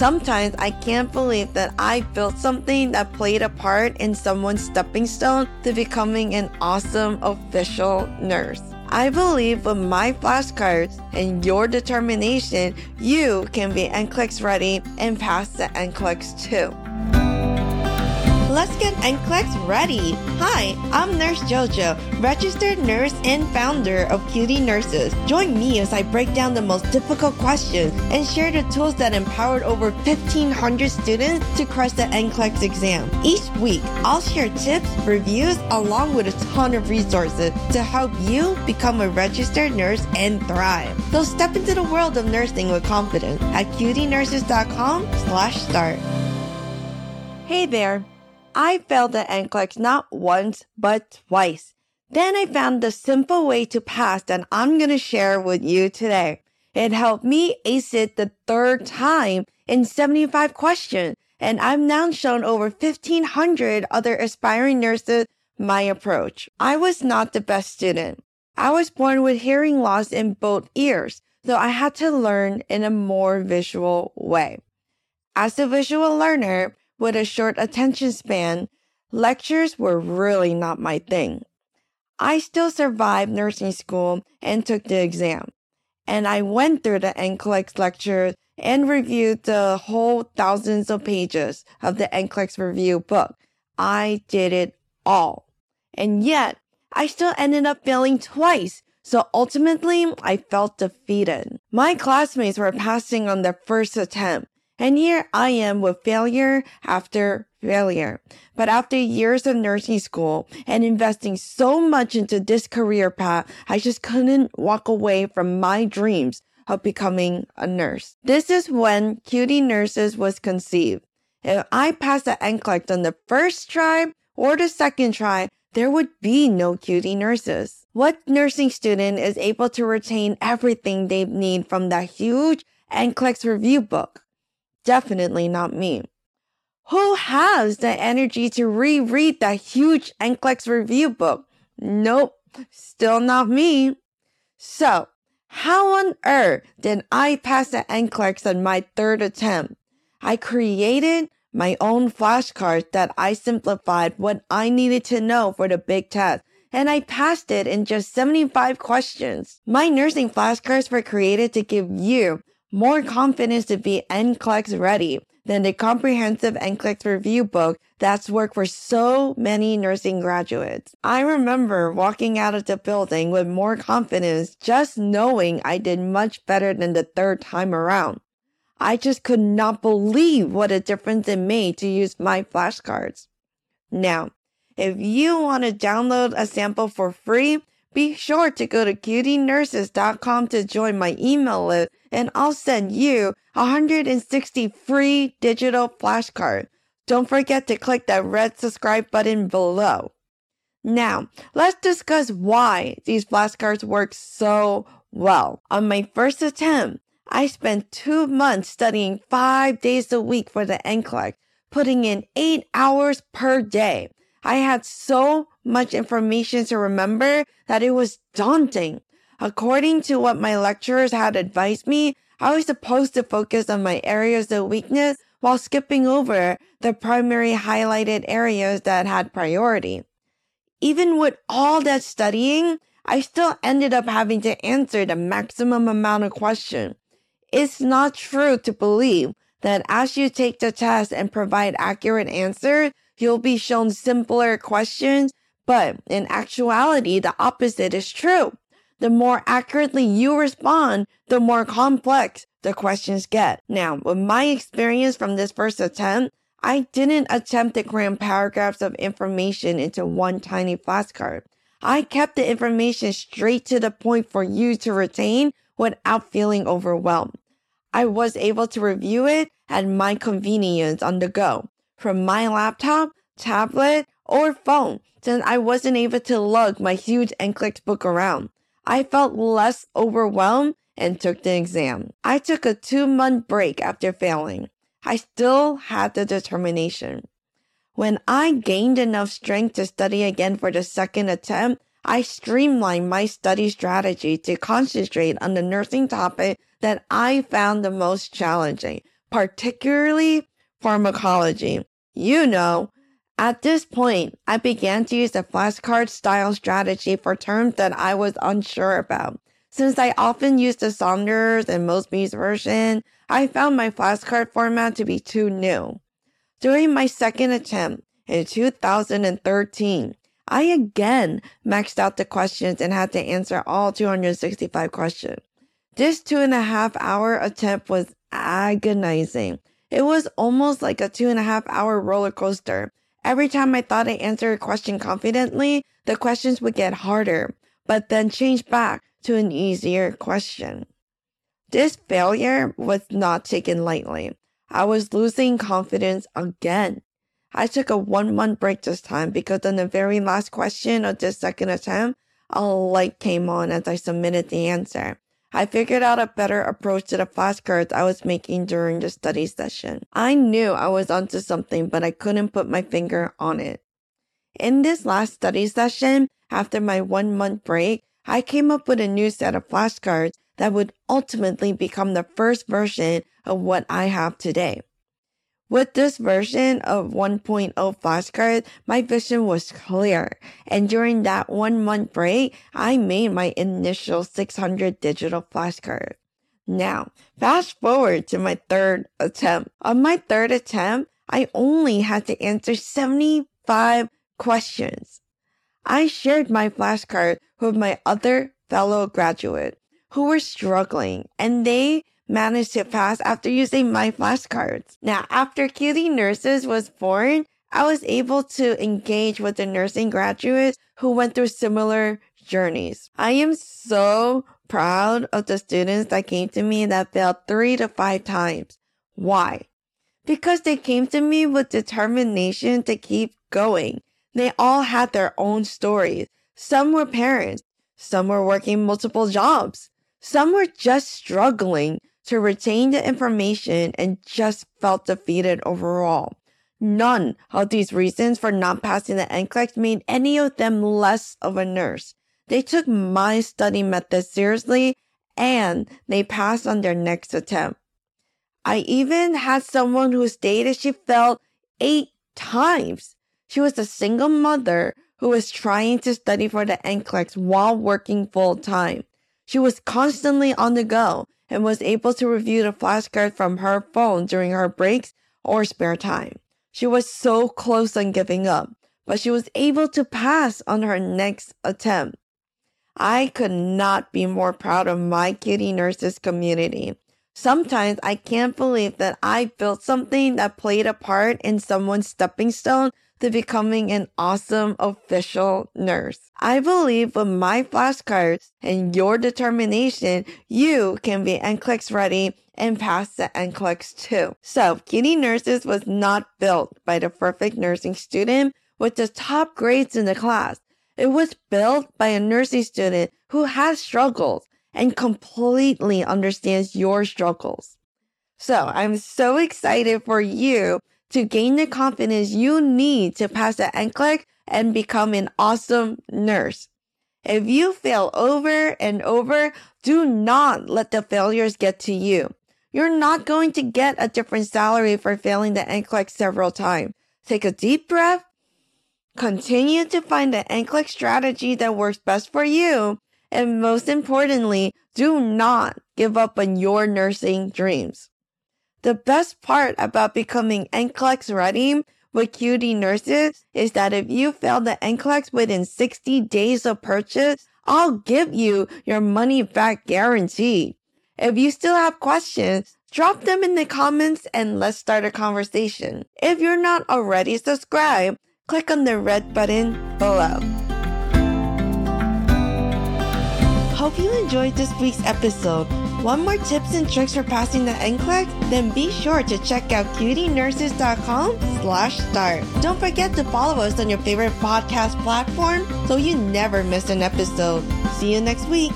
Sometimes I can't believe that I built something that played a part in someone's stepping stone to becoming an awesome official nurse. I believe with my flashcards and your determination, you can be NCLEX ready and pass the NCLEX too. Let's get NCLEX ready. Hi, I'm Nurse JoJo, registered nurse and founder of QD Nurses. Join me as I break down the most difficult questions and share the tools that empowered over 1,500 students to crush the NCLEX exam. Each week, I'll share tips, reviews, along with a ton of resources to help you become a registered nurse and thrive. So step into the world of nursing with confidence at qdnurses.com slash start. Hey there. I failed the NCLEX not once, but twice. Then I found the simple way to pass that I'm going to share with you today. It helped me ace it the third time in 75 questions, and I've now shown over 1500 other aspiring nurses my approach. I was not the best student. I was born with hearing loss in both ears, so I had to learn in a more visual way. As a visual learner, with a short attention span, lectures were really not my thing. I still survived nursing school and took the exam. And I went through the NCLEX lectures and reviewed the whole thousands of pages of the NCLEX review book. I did it all. And yet, I still ended up failing twice. So ultimately, I felt defeated. My classmates were passing on their first attempt, and here I am with failure after failure. But after years of nursing school and investing so much into this career path, I just couldn't walk away from my dreams of becoming a nurse. This is when QD Nurses was conceived. If I passed the NCLEX on the first try or the second try, there would be no QD Nurses. What nursing student is able to retain everything they need from that huge NCLEX review book? Definitely not me. Who has the energy to reread that huge NCLEX review book? Nope, still not me. So, how on earth did I pass the NCLEX on my third attempt? I created my own flashcards that I simplified what I needed to know for the big test, and I passed it in just 75 questions. My nursing flashcards were created to give you more confidence to be NCLEX ready than the comprehensive NCLEX review book that's worked for so many nursing graduates. I remember walking out of the building with more confidence just knowing I did much better than the third time around. I just could not believe what a difference it made to use my flashcards. Now, if you want to download a sample for free, be sure to go to qdnurses.com to join my email list and I'll send you 160 free digital flashcards. Don't forget to click that red subscribe button below. Now, let's discuss why these flashcards work so well. On my first attempt, I spent two months studying five days a week for the NCLEX, putting in eight hours per day. I had so much information to remember that it was daunting. According to what my lecturers had advised me, I was supposed to focus on my areas of weakness while skipping over the primary highlighted areas that had priority. Even with all that studying, I still ended up having to answer the maximum amount of questions. It's not true to believe that as you take the test and provide accurate answers, you'll be shown simpler questions, but in actuality, the opposite is true. The more accurately you respond, the more complex the questions get. Now, with my experience from this first attempt, I didn't attempt to cram paragraphs of information into one tiny flashcard. I kept the information straight to the point for you to retain without feeling overwhelmed. I was able to review it at my convenience on the go from my laptop, tablet, or phone since I wasn't able to lug my huge NCLEX book around. I felt less overwhelmed and took the exam. I took a two month break after failing. I still had the determination. When I gained enough strength to study again for the second attempt, I streamlined my study strategy to concentrate on the nursing topic that I found the most challenging particularly pharmacology. You know, at this point, I began to use the flashcard style strategy for terms that I was unsure about. Since I often used the Saunders and Mosby's version, I found my flashcard format to be too new. During my second attempt in 2013, I again maxed out the questions and had to answer all 265 questions. This two and a half hour attempt was agonizing. It was almost like a two and a half hour roller coaster Every time I thought I answered a question confidently, the questions would get harder, but then change back to an easier question. This failure was not taken lightly. I was losing confidence again. I took a one month break this time because on the very last question of this second attempt, a light came on as I submitted the answer. I figured out a better approach to the flashcards I was making during the study session. I knew I was onto something, but I couldn't put my finger on it. In this last study session, after my one month break, I came up with a new set of flashcards that would ultimately become the first version of what I have today. With this version of 1.0 flashcard, my vision was clear. And during that one month break, I made my initial 600 digital flashcard. Now, fast forward to my third attempt. On my third attempt, I only had to answer 75 questions. I shared my flashcard with my other fellow graduate who were struggling and they managed to pass after using my flashcards. Now, after QD Nurses was born, I was able to engage with the nursing graduates who went through similar journeys. I am so proud of the students that came to me that failed three to five times. Why? Because they came to me with determination to keep going. They all had their own stories. Some were parents. Some were working multiple jobs. Some were just struggling to retain the information and just felt defeated overall. None of these reasons for not passing the NCLEX made any of them less of a nurse. They took my study method seriously and they passed on their next attempt. I even had someone who stated she failed eight times. She was a single mother who was trying to study for the NCLEX while working full time. She was constantly on the go and was able to review the flashcard from her phone during her breaks or spare time. She was so close on giving up, but she was able to pass on her next attempt. I could not be more proud of my QD Nurses community. Sometimes I can't believe that I built something that played a part in someone's stepping stone to becoming an awesome official nurse. I believe with my flashcards and your determination, you can be NCLEX ready and pass the NCLEX too. So, QD Nurses was not built by the perfect nursing student with the top grades in the class. It was built by a nursing student who has struggles and completely understands your struggles. So I'm so excited for you to gain the confidence you need to pass the NCLEX and become an awesome nurse. If you fail over and over, do not let the failures get to you. You're not going to get a different salary for failing the NCLEX several times. Take a deep breath. Continue to find the NCLEX strategy that works best for you. And most importantly, do not give up on your nursing dreams. The best part about becoming NCLEX ready with QD Nurses is that if you fail the NCLEX within 60 days of purchase, I'll give you your money back guarantee. If you still have questions, drop them in the comments and let's start a conversation. If you're not already subscribed, click on the red button below. Hope you enjoyed this week's episode. Want more tips and tricks for passing the NCLEX? Then be sure to check out qdnurses.com slash start. Don't forget to follow us on your favorite podcast platform so you never miss an episode. See you next week.